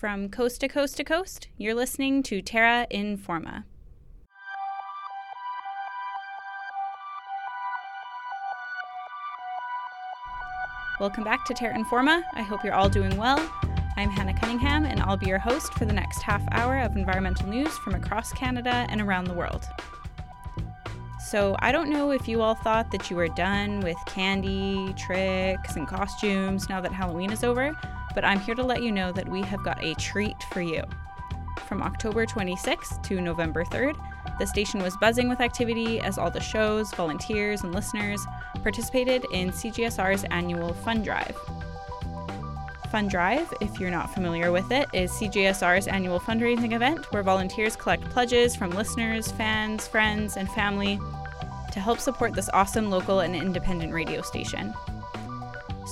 From coast to coast to coast, you're listening to Terra Informa. Welcome back to Terra Informa. I hope you're all doing well. I'm Hannah Cunningham, and I'll be your host for the next half hour of environmental news from across Canada and around the world. So, I don't know if you all thought that you were done with candy, tricks, and costumes now that Halloween is over, but I'm here to let you know that we have got a treat for you. From October 26th to November 3rd, the station was buzzing with activity as all the shows, volunteers, and listeners participated in CJSR's annual Fun Drive. Fun Drive, if you're not familiar with it, is CJSR's annual fundraising event where volunteers collect pledges from listeners, fans, friends, and family to help support this awesome local and independent radio station.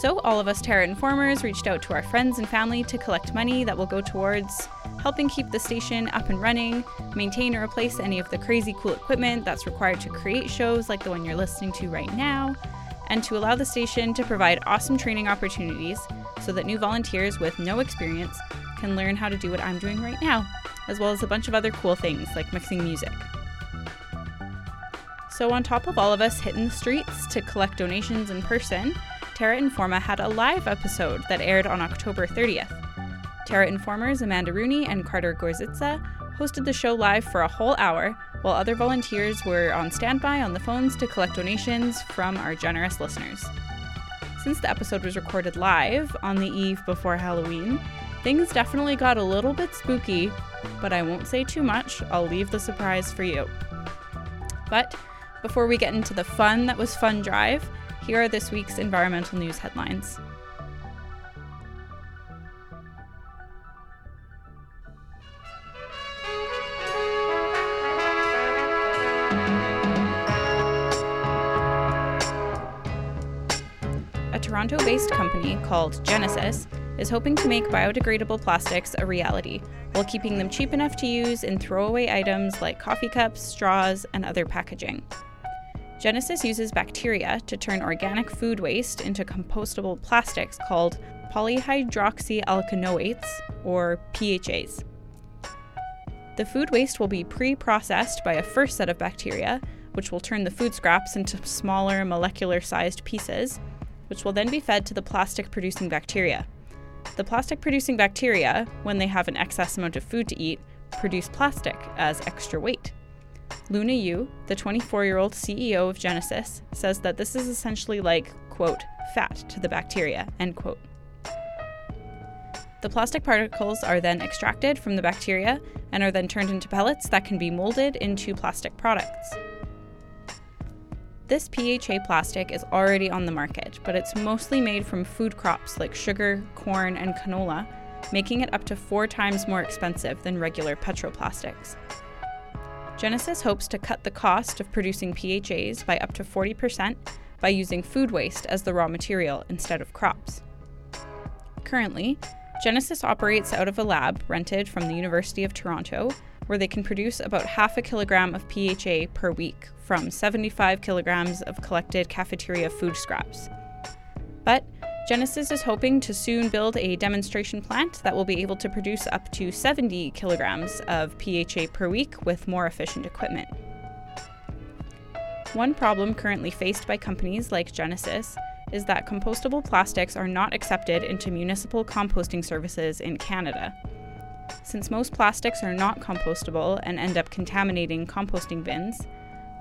So, all of us Terra Informers reached out to our friends and family to collect money that will go towards helping keep the station up and running, maintain or replace any of the crazy cool equipment that's required to create shows like the one you're listening to right now, and to allow the station to provide awesome training opportunities so that new volunteers with no experience can learn how to do what I'm doing right now, as well as a bunch of other cool things like mixing music. So, on top of all of us hitting the streets to collect donations in person, Terra Informa had a live episode that aired on October 30th. Terra Informers Amanda Rooney and Carter Gorzitza hosted the show live for a whole hour, while other volunteers were on standby on the phones to collect donations from our generous listeners. Since the episode was recorded live on the eve before Halloween, things definitely got a little bit spooky, but I won't say too much, I'll leave the surprise for you. But before we get into the fun that was Fun Drive, here are this week's environmental news headlines. A Toronto based company called Genecis is hoping to make biodegradable plastics a reality while keeping them cheap enough to use in throwaway items like coffee cups, straws, and other packaging. Genecis uses bacteria to turn organic food waste into compostable plastics called polyhydroxyalkanoates, or PHAs. The food waste will be pre processed by a first set of bacteria, which will turn the food scraps into smaller molecular sized pieces, which will then be fed to the plastic producing bacteria. The plastic producing bacteria, when they have an excess amount of food to eat, produce plastic as extra weight. Luna Yu, the 24 year old CEO of Genecis, says that this is essentially like, quote, fat to the bacteria, end quote. The plastic particles are then extracted from the bacteria and are then turned into pellets that can be molded into plastic products. This PHA plastic is already on the market, but it's mostly made from food crops like sugar, corn, and canola, making it up to four times more expensive than regular petroplastics. Genecis hopes to cut the cost of producing PHAs by up to 40% by using food waste as the raw material instead of crops. Currently, Genecis operates out of a lab rented from the University of Toronto, where they can produce about half a kilogram of PHA per week from 75 kilograms of collected cafeteria food scraps. But Genecis is hoping to soon build a demonstration plant that will be able to produce up to 70 kilograms of PHA per week with more efficient equipment. One problem currently faced by companies like Genecis is that compostable plastics are not accepted into municipal composting services in Canada. Since most plastics are not compostable and end up contaminating composting bins,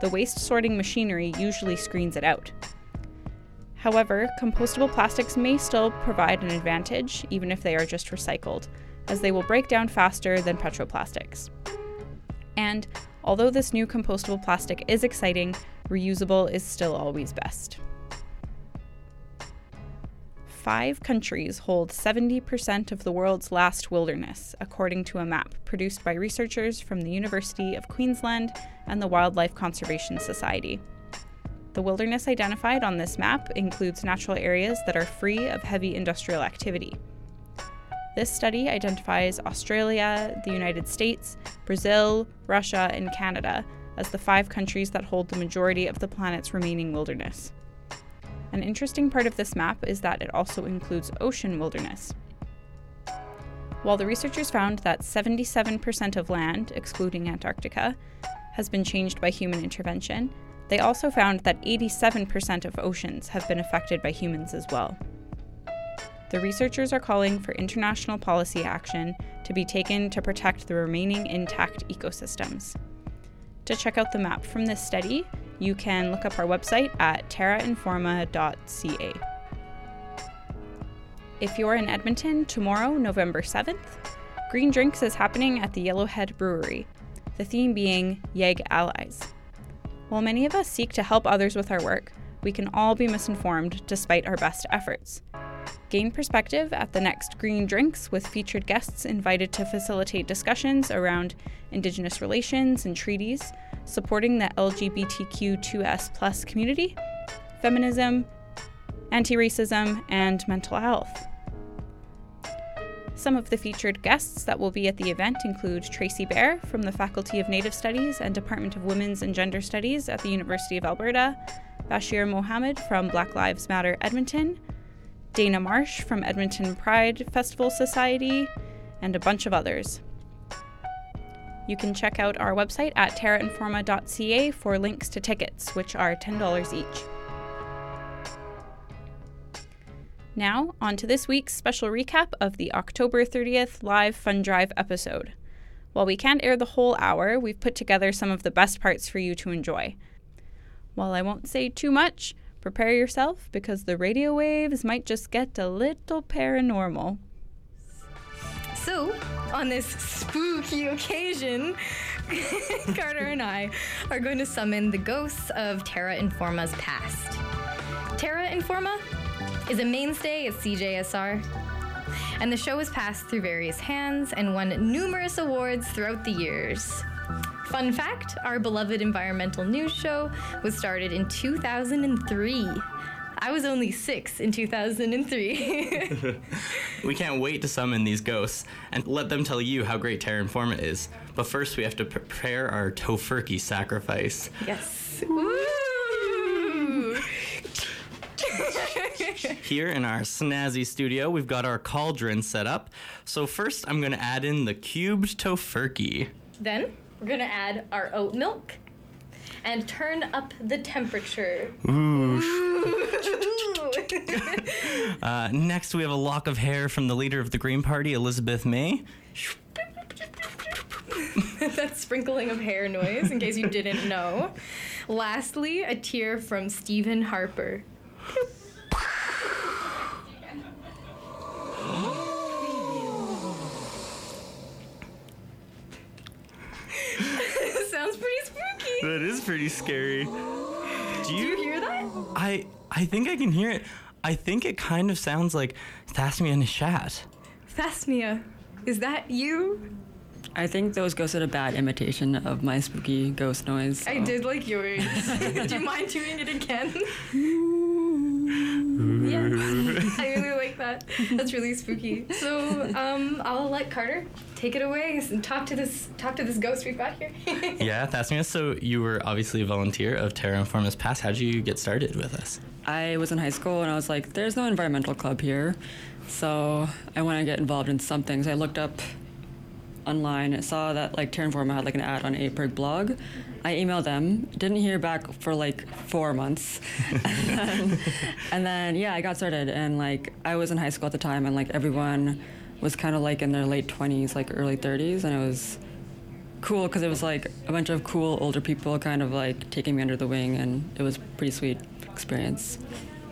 the waste sorting machinery usually screens it out. However, compostable plastics may still provide an advantage, even if they are just recycled, as they will break down faster than petroplastics. And although this new compostable plastic is exciting, reusable is still always best. Five countries hold 70% of the world's last wilderness, according to a map produced by researchers from the University of Queensland and the Wildlife Conservation Society. The wilderness identified on this map includes natural areas that are free of heavy industrial activity. This study identifies Australia, the United States, Brazil, Russia, and Canada as the five countries that hold the majority of the planet's remaining wilderness. An interesting part of this map is that it also includes ocean wilderness. While the researchers found that 77% of land, excluding Antarctica, has been changed by human intervention, they also found that 87% of oceans have been affected by humans as well. The researchers are calling for international policy action to be taken to protect the remaining intact ecosystems. To check out the map from this study, you can look up our website at terrainforma.ca. If you're in Edmonton tomorrow, November 7th, Green Drinks is happening at the Yellowhead Brewery, the theme being YEG Allies. While many of us seek to help others with our work, we can all be misinformed despite our best efforts. Gain perspective at the next Green Drinks with featured guests invited to facilitate discussions around Indigenous relations and treaties, supporting the LGBTQ2S community, feminism, anti racism, and mental health. Some of the featured guests that will be at the event include Tracy Bear from the Faculty of Native Studies and Department of Women's and Gender Studies at the University of Alberta, Bashir Mohammed from Black Lives Matter Edmonton, Dana Marsh from Edmonton Pride Festival Society, and a bunch of others. You can check out our website at terrainforma.ca for links to tickets, which are $10 each. Now, on to this week's special recap of the October 30th live Fun Drive episode. While we can't air the whole hour, we've put together some of the best parts for you to enjoy. While I won't say too much, prepare yourself because the radio waves might just get a little paranormal. So, on this spooky occasion, Carter and I are going to summon the ghosts of Terra Informa's past. Terra Informa is a mainstay at CJSR, and the show has passed through various hands and won numerous awards throughout the years. Fun fact our beloved environmental news show was started in 2003. I was only six in 2003. we can't wait to summon these ghosts and let them tell you how great Terra Informa is. But first, we have to prepare our Tofurkey sacrifice. Yes. Here in our snazzy studio, we've got our cauldron set up. So first, I'm going to add in the cubed Tofurkey. Then, we're going to add our oat milk and turn up the temperature. Ooh. uh, next, we have a lock of hair from the leader of the Green Party, Elizabeth May. that sprinkling of hair noise, in case you didn't know. Lastly, a tear from Stephen Harper. Sounds pretty spooky. That is pretty scary. Do you, Do you hear that? I I think I can hear it. I think it kind of sounds like Thasmia Nishat. Thasmia, is that you? I think those ghosts did a bad imitation of my spooky ghost noise. So. I did like yours. Do you mind doing it again? yeah, I really like that. That's really spooky. So um, I'll let Carter take it away and talk to this talk to this ghost we've got here. yeah, Thasmia. So you were obviously a volunteer of Terra Informa's past. How did you get started with us? I was in high school and I was like, "There's no environmental club here," so I want to get involved in something. So I looked up online. I saw that like Terra Informa had like an ad on 8 blog. I emailed them, didn't hear back for like four months. and, then, and then, yeah, I got started. And like, I was in high school at the time, and like, everyone was kind of like in their late 20s, like early 30s. And it was cool because it was like a bunch of cool older people kind of like taking me under the wing, and it was pretty sweet experience.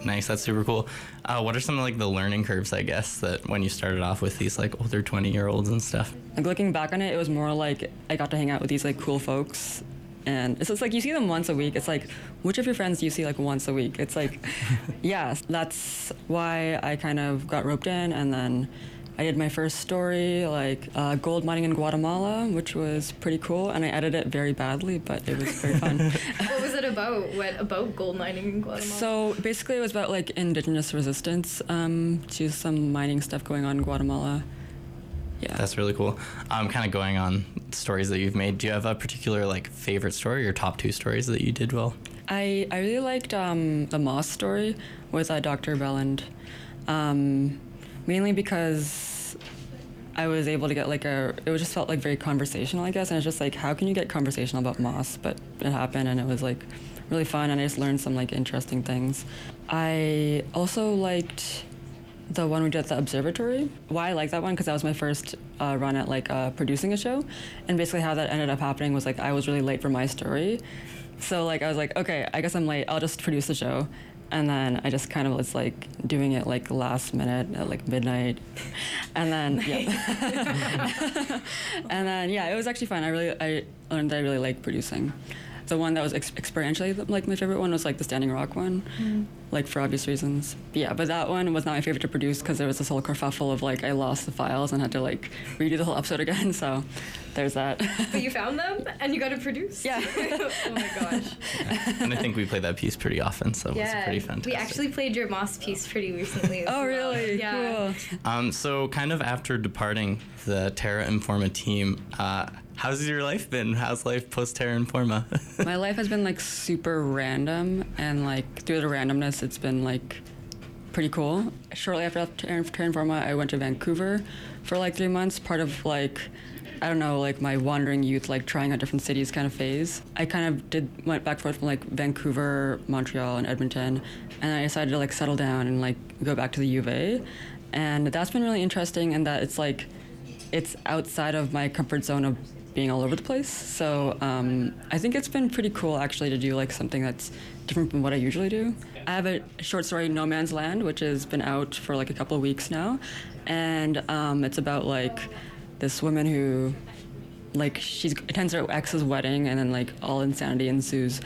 Nice, that's super cool. Uh, what are some of like the learning curves, I guess, that when you started off with these like older 20 year olds and stuff? Like looking back on it, it was more like I got to hang out with these like cool folks. And it's just like you see them once a week. It's like, which of your friends do you see like once a week? It's like, yeah, that's why I kind of got roped in. And then I did my first story, like uh, gold mining in Guatemala, which was pretty cool, and I edited it very badly, but it was very fun. what was it about? What about gold mining in Guatemala? So basically, it was about like indigenous resistance um, to some mining stuff going on in Guatemala. Yeah, that's really cool. Um, kind of going on stories that you've made. Do you have a particular like favorite story or top two stories that you did well? I I really liked um, the moss story with uh, Dr. Belland. Um, mainly because I was able to get like a. It just felt like very conversational, I guess. And it's just like, how can you get conversational about moss? But it happened, and it was like really fun, and I just learned some like interesting things. I also liked the one we did at the observatory. Why I like that one because that was my first uh, run at like uh, producing a show, and basically how that ended up happening was like I was really late for my story, so like I was like, okay, I guess I'm late. I'll just produce the show, and then I just kind of was like doing it like last minute at like midnight, and then yeah, and then yeah, it was actually fun. I really I learned that I really like producing. The one that was ex- experientially like my favorite one was like the Standing Rock one, like for obvious reasons. But yeah, but that one was not my favorite to produce because there was this whole kerfuffle of like I lost the files and had to like redo the whole episode again. So there's that. But you found them and you got to produce. Yeah. oh my gosh. and I think we play that piece pretty often, so it's pretty fantastic. We actually played your moss piece pretty recently. oh well. really? Yeah. Cool. Um, so, kind of after departing the Terra Informa team, uh, how's your life been? How's life post Terra Informa? My life has been like super random, and like through the randomness, it's been like pretty cool. Shortly after Terra Informa, I went to Vancouver for like three months, part of like I don't know, like my wandering youth, like trying out different cities kind of phase. I kind of did went back and forth from like Vancouver, Montreal, and Edmonton, and I decided to like settle down and like go back to the U of A, and that's been really interesting in that it's like it's outside of my comfort zone of being all over the place. So um, I think it's been pretty cool actually to do like something that's different from what I usually do. I have a short story, No Man's Land, which has been out for like a couple of weeks now, and um, it's about like this woman who like she attends her ex's wedding and then like all insanity ensues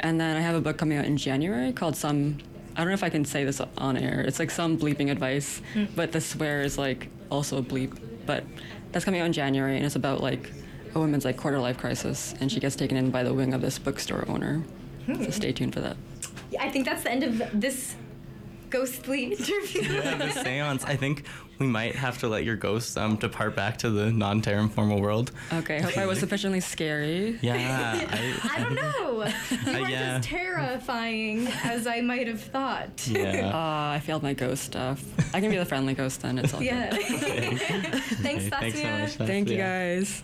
and then i have a book coming out in january called some i don't know if i can say this on air it's like some bleeping advice but the swear is like also a bleep but that's coming out in january and it's about like a woman's like quarter life crisis and she gets taken in by the wing of this bookstore owner so stay tuned for that Yeah, I think that's the end of this ghostly interview. yeah, the seance. I think we might have to let your ghost um, depart back to the non Terra Informa world. okay hope i was sufficiently scary Yeah. I, I don't know. You weren't yeah. as terrifying as I might have thought. Yeah. Ah, I failed my ghost stuff. I can be the friendly ghost then. It's all good. Yeah. Thanks, Okay, Thanks so much. Thank you Saskia. guys.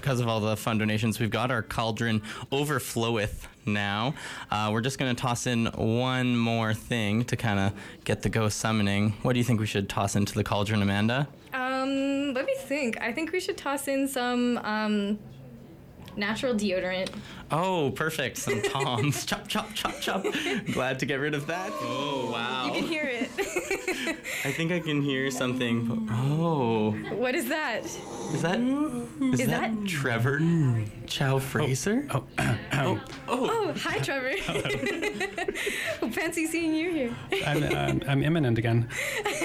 Because of all the fun donations, we've got our cauldron overfloweth now. Uh, we're just going to toss in one more thing to kind of get the ghost summoning. What do you think we should toss into the cauldron, Amanda? Um, let me think. I think we should toss in some um, natural deodorant. Oh, perfect. Some Toms. chop, chop, chop, chop. Glad to get rid of that. Oh, wow. You can hear it. I think I can hear something. Oh, what is that? is that is, Is that, that- Trevor Chow Fraser? Oh, oh, Oh, Oh. hi, Trevor. Fancy seeing you here. I'm, I'm, I'm imminent again.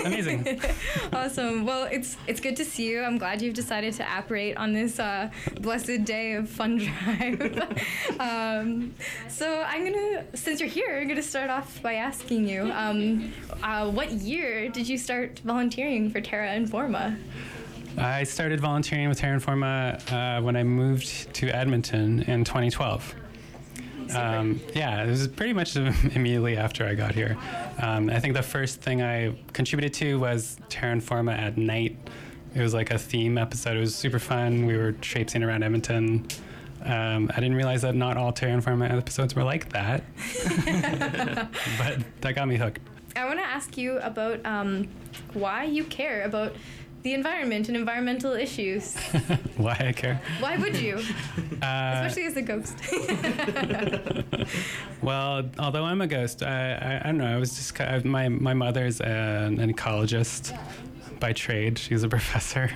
Amazing. Awesome. Well, it's it's good to see you. I'm glad you've decided to apparate on this uh, blessed day of fun drive. um, so I'm gonna, since you're here, I'm gonna start off by asking you, um, uh, what year did you start volunteering for Terra Informa? I started volunteering with Terra Informa uh, when I moved to Edmonton in 2012. Um, yeah, it was pretty much immediately after I got here. Um, I think the first thing I contributed to was Terra Informa at night. It was like a theme episode. It was super fun. We were traipsing around Edmonton. Um, I didn't realize that not all Terra Informa episodes were like that, but that got me hooked. I want to ask you about um, why you care about the environment and environmental issues. Why I care. Why would you? Uh, Especially as a ghost. Well, although I'm a ghost, I, I, I don't know. I was just ki- my my mother's an, an ecologist by trade. She's a professor,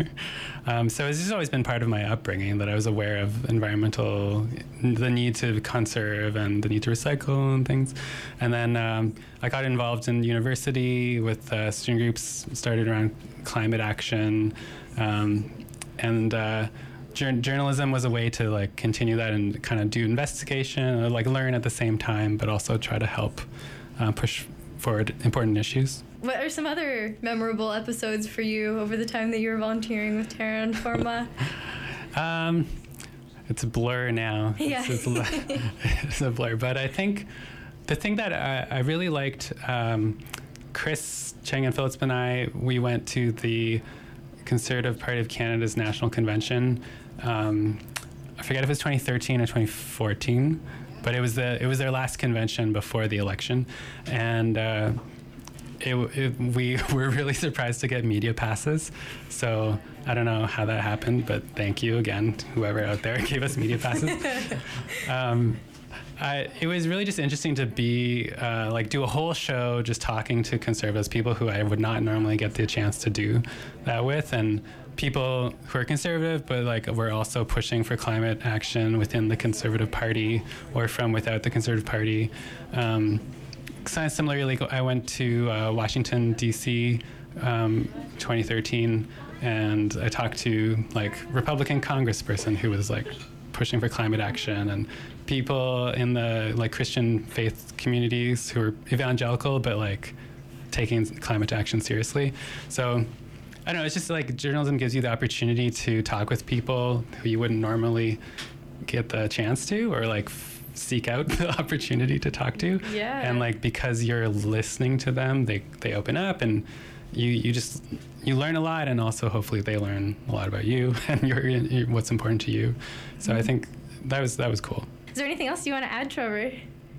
um, so it's just always been part of my upbringing that I was aware of environmental, the need to conserve and the need to recycle and things. And then um, I got involved in university with uh, student groups started around climate action, um, and. Uh, jour- journalism was a way to like continue that and kind of do investigation, or, like learn at the same time, but also try to help uh, push forward important issues. what are some other memorable episodes for you over the time that you were volunteering with Terra Informa? Um, it's a blur now. Yeah. It's, it's, a, blur. But I think the thing that I, I really liked um, Chris Chang Yen Phillips and I, we went to the Conservative Party of Canada's national convention. Um, I forget if it was 2013 or 2014, but it was the it was their last convention before the election, and. Uh, it, it, we were really surprised to get media passes. So I don't know how that happened, but thank you again, whoever out there gave us media passes. um, I, it was really just interesting to be uh, like do a whole show just talking to conservatives, people who I would not normally get the chance to do that with, and people who are conservative, but like we're also pushing for climate action within the Conservative Party or from without the Conservative Party. Um, similarly, I went to uh, Washington D.C. Um, 2013, and I talked to like Republican Congressperson who was like pushing for climate action and people in the like Christian faith communities who are evangelical but like taking climate action seriously. So I don't know. It's just like journalism gives you the opportunity to talk with people who you wouldn't normally get the chance to, or like f- seek out the opportunity to talk to. Yeah. And like because you're listening to them, they they open up and you you just you learn a lot, and also hopefully they learn a lot about you and your, your what's important to you. So mm-hmm. I think that was that was cool. Is there anything else you want to add, Trevor?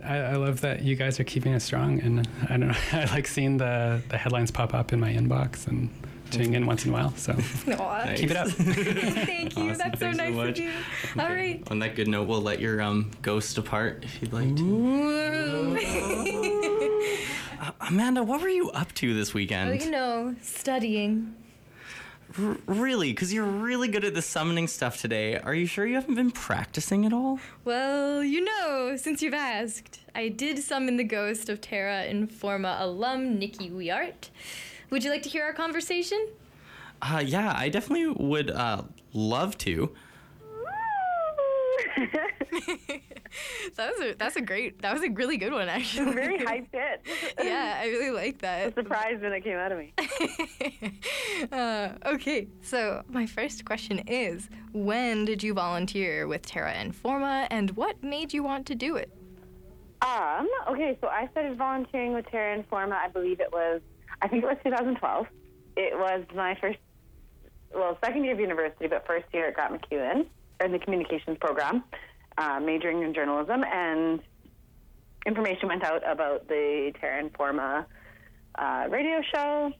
I, I, love that you guys are keeping it strong, and I don't know. I like seeing the the headlines pop up in my inbox and tuning in once in a while. So nice. keep it up. Thank you. Awesome. That's so nice so of you. Okay. All right. On that good note, we'll let your um, ghost depart if you'd like to. uh, Amanda, what were you up to this weekend? Oh, you know, studying. R- really? Because you're really good at the summoning stuff today. Are you sure you haven't been practicing at all? Well, you know, since you've asked, I did summon the ghost of Terra Informa alum Nikki Wiart. Would you like to hear our conversation? Uh, yeah, I definitely would uh, love to. that was a that's a great that was a really good one actually. Very high pitch. yeah, I really like that. I was surprised when it came out of me. uh, okay, so my first question is: When did you volunteer with Terra Informa, and what made you want to do it? Um. Okay, so I started volunteering with Terra Informa. I believe it was I think it was 2012. It was my first, well, second year of university, but first year at Grant MacEwan in the communications program, uh, majoring in journalism, and information went out about the Terra Informa uh, radio show,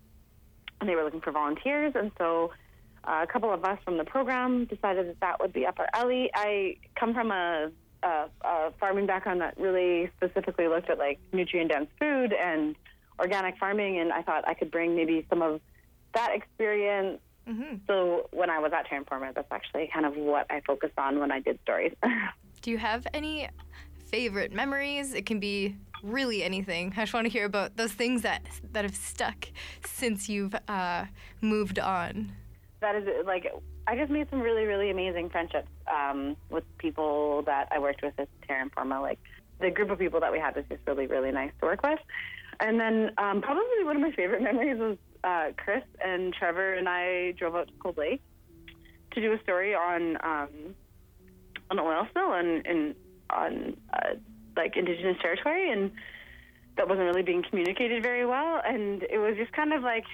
and they were looking for volunteers, and so uh, a couple of us from the program decided that that would be up our alley. I come from a, a, a farming background that really specifically looked at like nutrient dense food and organic farming, and I thought I could bring maybe some of that experience. Mm-hmm. So when I was at Terra Informa, that's actually kind of what I focused on when I did stories. Do you have any favorite memories? It can be really anything. I just want to hear about those things that that have stuck since you've uh, moved on. That is like I just made some really really amazing friendships um, with people that I worked with at Terra Informa. Like the group of people that we had was just really really nice to work with. And then um, probably one of my favorite memories was uh, Chris and Trevor and I drove out to Cold Lake to do a story on um, an oil spill and, and on uh, like Indigenous territory, and that wasn't really being communicated very well. And it was just kind of like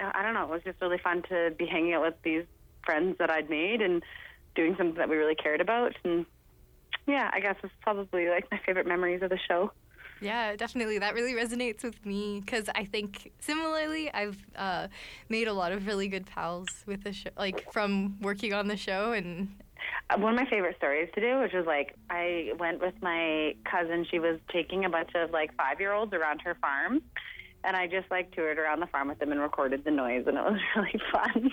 I don't know, it was just really fun to be hanging out with these friends that I'd made and doing something that we really cared about. And yeah, I guess it's probably like my favorite memories of the show. Yeah, definitely. That really resonates with me because I think similarly, I've uh, made a lot of really good pals with the show, like from working on the show. And uh, one of my favorite stories to do, which was like I went with my cousin. She was taking a bunch of like five year olds around her farm, and I just like toured around the farm with them and recorded the noise, and it was really fun.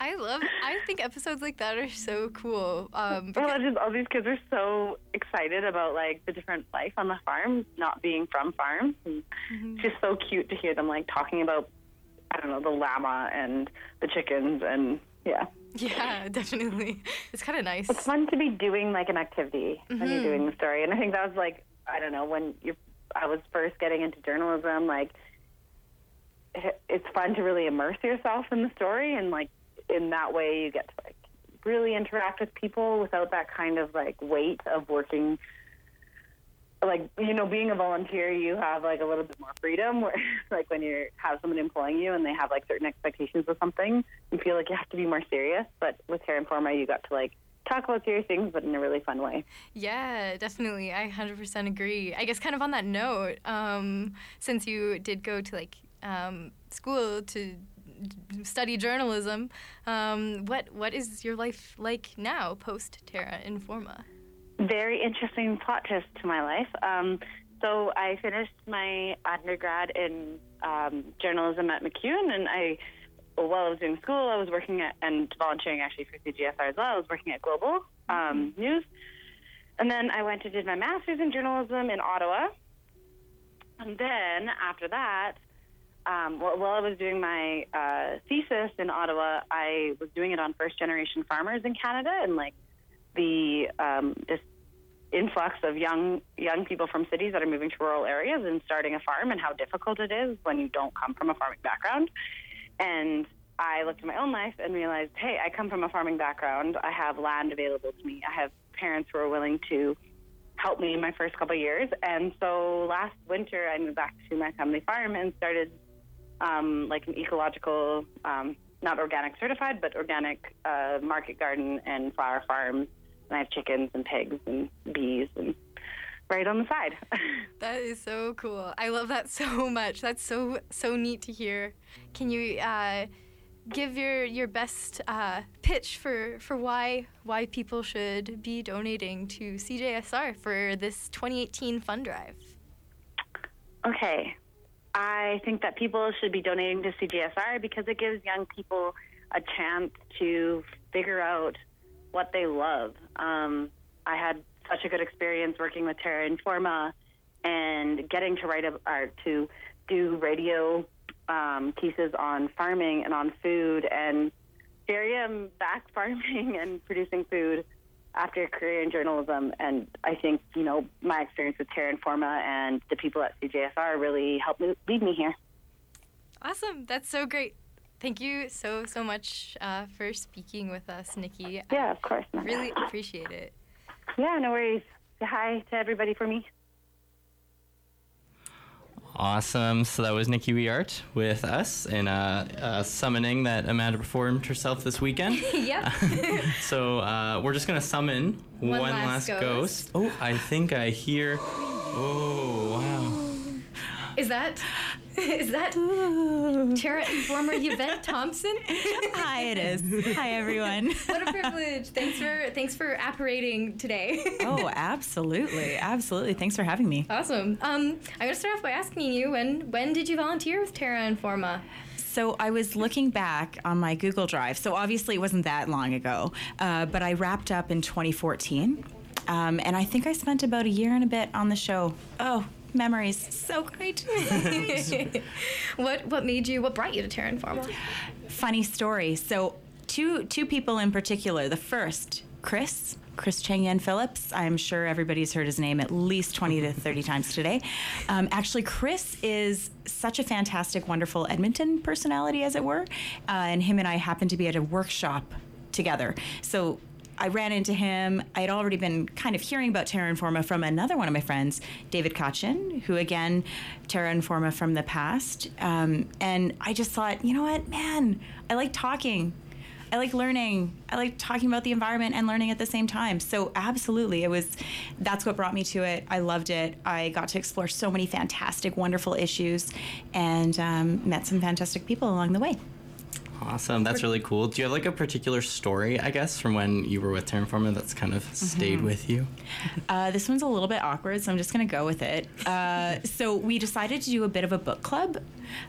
I love. I think episodes like that are so cool. Um, well, just all these kids are so excited about like the different life on the farm, not being from farms. And mm-hmm. It's just so cute to hear them like talking about, I don't know, the llama and the chickens and yeah. Yeah, definitely. It's kind of nice. It's fun to be doing like an activity mm-hmm. when you're mm-hmm. doing the story, and I think that was like I don't know when you I was first getting into journalism, like it's fun to really immerse yourself in the story and like in that way you get to like really interact with people without that kind of like weight of working like you know being a volunteer you have like a little bit more freedom where like when you have someone employing you and they have like certain expectations of something you feel like you have to be more serious but with Terra Informa you got to like talk about serious things but in a really fun way Yeah, definitely. I 100% agree. I guess kind of on that note, um, since you did go to like um, school to study journalism, um, what what is your life like now post Terra Informa? very interesting plot twist to my life. Um, so I finished my undergrad in um, journalism at MacEwan, and I, while I was doing school, I was working at and volunteering actually for CJSR as well. I was working at Global um, News, and then I went and did my master's in journalism in Ottawa, and then after that. Um, while, I was doing my uh, thesis in Ottawa, I was doing it on first generation farmers in Canada and like the um, this influx of young young people from cities that are moving to rural areas and starting a farm and how difficult it is when you don't come from a farming background. And I looked at my own life and realized, hey, I come from a farming background. I have land available to me. I have parents who are willing to help me in my first couple of years. And so last winter, I moved back to my family farm and started um, like an ecological, um, not organic certified, but organic uh, market garden and flower farm. And I have chickens and pigs and bees and right on the side. That is so cool. I love that so much. That's so so neat to hear. Can you uh, give your your best uh, pitch for for why why people should be donating to CJSR for this 2018 fund drive? Okay. I think that people should be donating to CJSR because it gives young people a chance to figure out what they love. Um, I had such a good experience working with Terra Informa and getting to write a, or to do radio um, pieces on farming and on food and am back farming and producing food after a career in journalism. And I think, you know, my experience with Terra Informa and the people at CJSR really helped me lead me here. Awesome. That's so great. Thank you so so much uh, for speaking with us, Nikki. Yeah, of course. Really appreciate it. Yeah, no worries. Say hi to everybody for me. Awesome. So that was Nikki Wiart with us in a, a summoning that Amanda performed herself this weekend. yep. so uh, we're just gonna summon one, One last, last ghost. Oh, I think I hear. Oh. Is that is that Terra Informer Yvette Thompson? Hi, it is. Hi, everyone. what a privilege. Thanks for thanks for apparating today. Oh, absolutely, absolutely. Thanks for having me. Awesome. Um, I'm gonna start off by asking you when when did you volunteer with Terra Informa? So I was looking back on my Google Drive. So obviously it wasn't that long ago, uh, but I wrapped up in 2014, um, and I think I spent about a year and a bit on the show. Oh, memories, so great. what what made you? What brought you to Terra Informa? Funny story. So two two people in particular. The first, Chris. Chris Chang Yen Phillips. I'm sure everybody's heard his name at least 20 to 30 times today. Um, actually, Chris is such a fantastic, wonderful Edmonton personality, as it were. Uh, and him and I happened to be at a workshop together. So I ran into him. I had already been kind of hearing about Terra Informa from another one of my friends, David Kachin, who again, Terra Informa from the past. Um, and I just thought, you know what, man, I like talking. I like learning. I like talking about the environment and learning at the same time. So absolutely, it was. That's what brought me to it. I loved it. I got to explore so many fantastic, wonderful issues, and um, met some fantastic people along the way. Awesome. That's really cool. Do you have like a particular story, I guess, from when you were with Terraforma that's kind of stayed with you? Uh, this one's a little bit awkward, so I'm just going to go with it. Uh, so we decided to do a bit of a book club.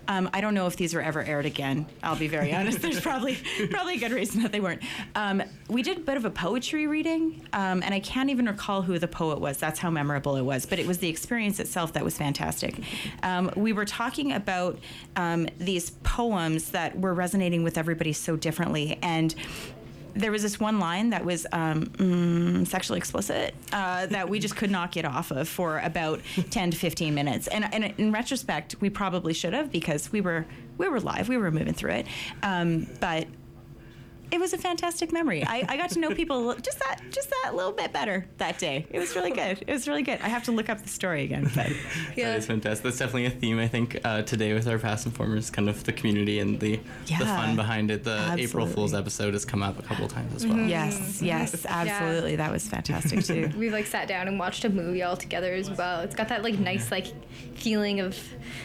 Um, I don't know if these were ever aired again. I'll be very honest. There's probably probably a good reason that they weren't. Um, we did a bit of a poetry reading, um, and I can't even recall who the poet was. That's how memorable it was. But it was the experience itself that was fantastic. Um, we were talking about um, these poems that were resonating with everybody so differently, and there was this one line that was um, mm, sexually explicit uh, that we just could not get off of for about 10 to 15 minutes. And, and in retrospect, we probably should have because we were we were live, we were moving through it. Um, but it was a fantastic memory. I, I got to know people just that just that little bit better that day. It was really good. It was really good. I have to look up the story again, but Yeah. That is fantastic. That's definitely a theme I think uh, today with our past informers, kind of the community and the the fun behind it. The April Fool's episode has come up a couple times as well. yes, yes, absolutely. That was fantastic too. We've like sat down and watched a movie all together as well. It's got that like nice like feeling of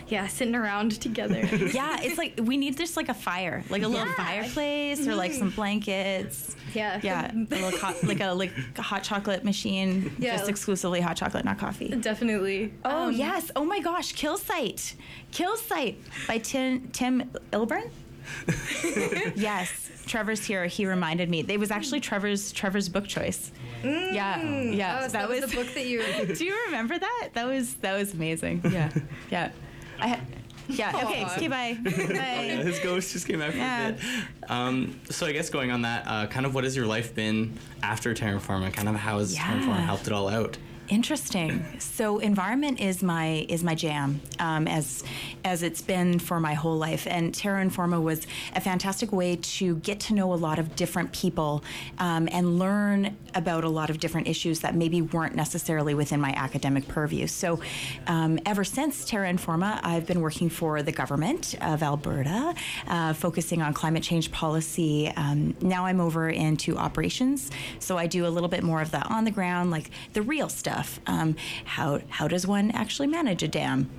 yeah, sitting around together. Yeah, it's like we need just like a fire, like a little Yeah. fireplace or like some blankets. Yeah. Yeah, a little co- like a like a hot chocolate machine, Yeah. just exclusively hot chocolate, not coffee. Definitely. Oh Um, yes! Oh my gosh! Kill Site, Kill Site by Tim Tim Lilburn. yes, Trevor's here. He reminded me. It was actually Trevor's Trevor's book choice. Yeah, yeah. Oh, so that was the book that you. Do you remember that? That was that was amazing. Yeah, yeah. I. Yeah. Okay. Aw. Okay. Bye. Yeah, Bye. his ghost just came out Yeah. Um, so I guess going on that, uh, kind of what has your life been after Terraform? And kind of how has Yeah. Terraform helped it all out? Interesting. So environment is my is my jam, um, as as it's been for my whole life. And Terra Informa was a fantastic way to get to know a lot of different people um, and learn about a lot of different issues that maybe weren't necessarily within my academic purview. So um, ever since Terra Informa, I've been working for the government of Alberta, uh, focusing on climate change policy. Um, now I'm over into operations, so I do a little bit more of the on the ground, like the real stuff. Um, how how does one actually manage a dam?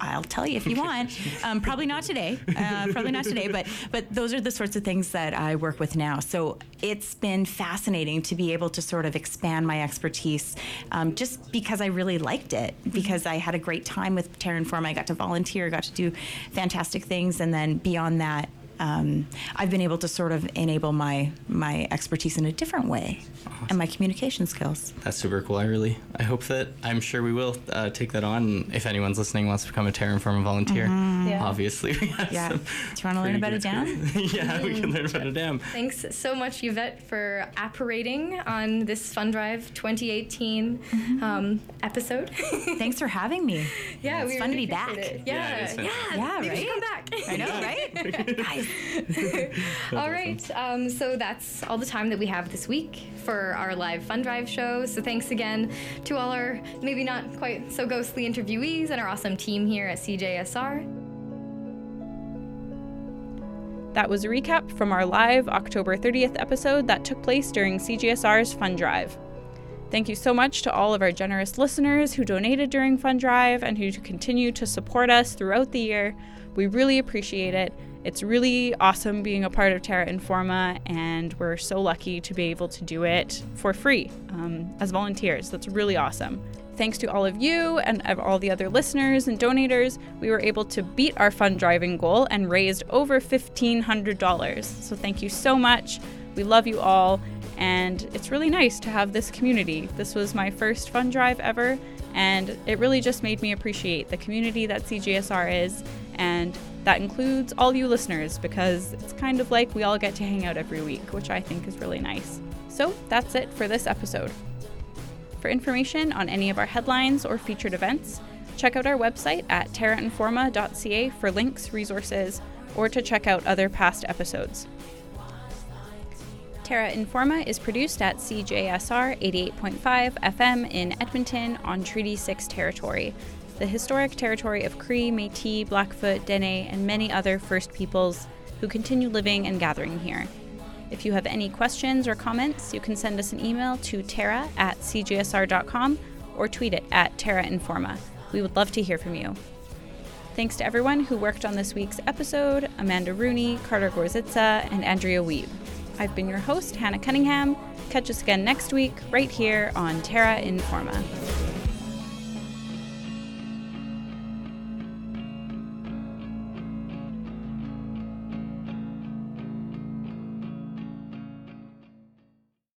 I'll tell you if you want. Um, probably not today. Uh, probably not today. But but those are the sorts of things that I work with now. So it's been fascinating to be able to sort of expand my expertise, um, just because I really liked it. Because I had a great time with Terra Informa. I got to volunteer, got to do fantastic things, and then beyond that. Um, I've been able to sort of enable my my expertise in a different way, and my communication skills. That's super cool. I really, I hope that I'm sure we will uh, take that on. If anyone's listening wants to become a Terraform volunteer, Yeah. obviously we have Mm-hmm. Yeah. some. Do you wanna learn about a good experience. yeah, we can learn about a dam. Thanks so much, Yvette, for apparating on this Fun Drive 2018 um, episode. Thanks for having me. yeah, it's we fun to be back. it. Yeah, Yeah, it is yeah, fun. Yeah, maybe we should right? come back. I know, right? Guys. All right, um, so that's all the time that we have this week for our live Fun Drive show. So thanks again to all our maybe not quite so ghostly interviewees and our awesome team here at CJSR. That was a recap from our live October 30th episode that took place during CJSR's Fun Drive. Thank you so much to all of our generous listeners who donated during Fun Drive and who continue to support us throughout the year. We really appreciate it. It's really awesome being a part of Terra Informa, and we're so lucky to be able to do it for free um, as volunteers. That's really awesome. Thanks to all of you and of all the other listeners and donators, we were able to beat our fund driving goal and raised over $1,500. So thank you so much. We love you all, and it's really nice to have this community. This was my first fund drive ever, and it really just made me appreciate the community that CJSR is, and that includes all you listeners because it's kind of like we all get to hang out every week, which I think is really nice. So that's it for this episode. For information on any of our headlines or featured events, check out our website at terrainforma.ca for links, resources, or to check out other past episodes. Terra Informa is produced at CJSR 88.5 FM in Edmonton on Treaty 6 territory, the historic territory of Cree, Metis, Blackfoot, Dene, and many other First Peoples who continue living and gathering here. If you have any questions or comments, you can send us an email to terra at cjsr.com or tweet it at Terra Informa. We would love to hear from you. Thanks to everyone who worked on this week's episode Amanda Rooney, Carter Gorzitza, and Andrea Weeb. I've been your host, Hannah Cunningham. Catch us again next week, right here on Terra Informa.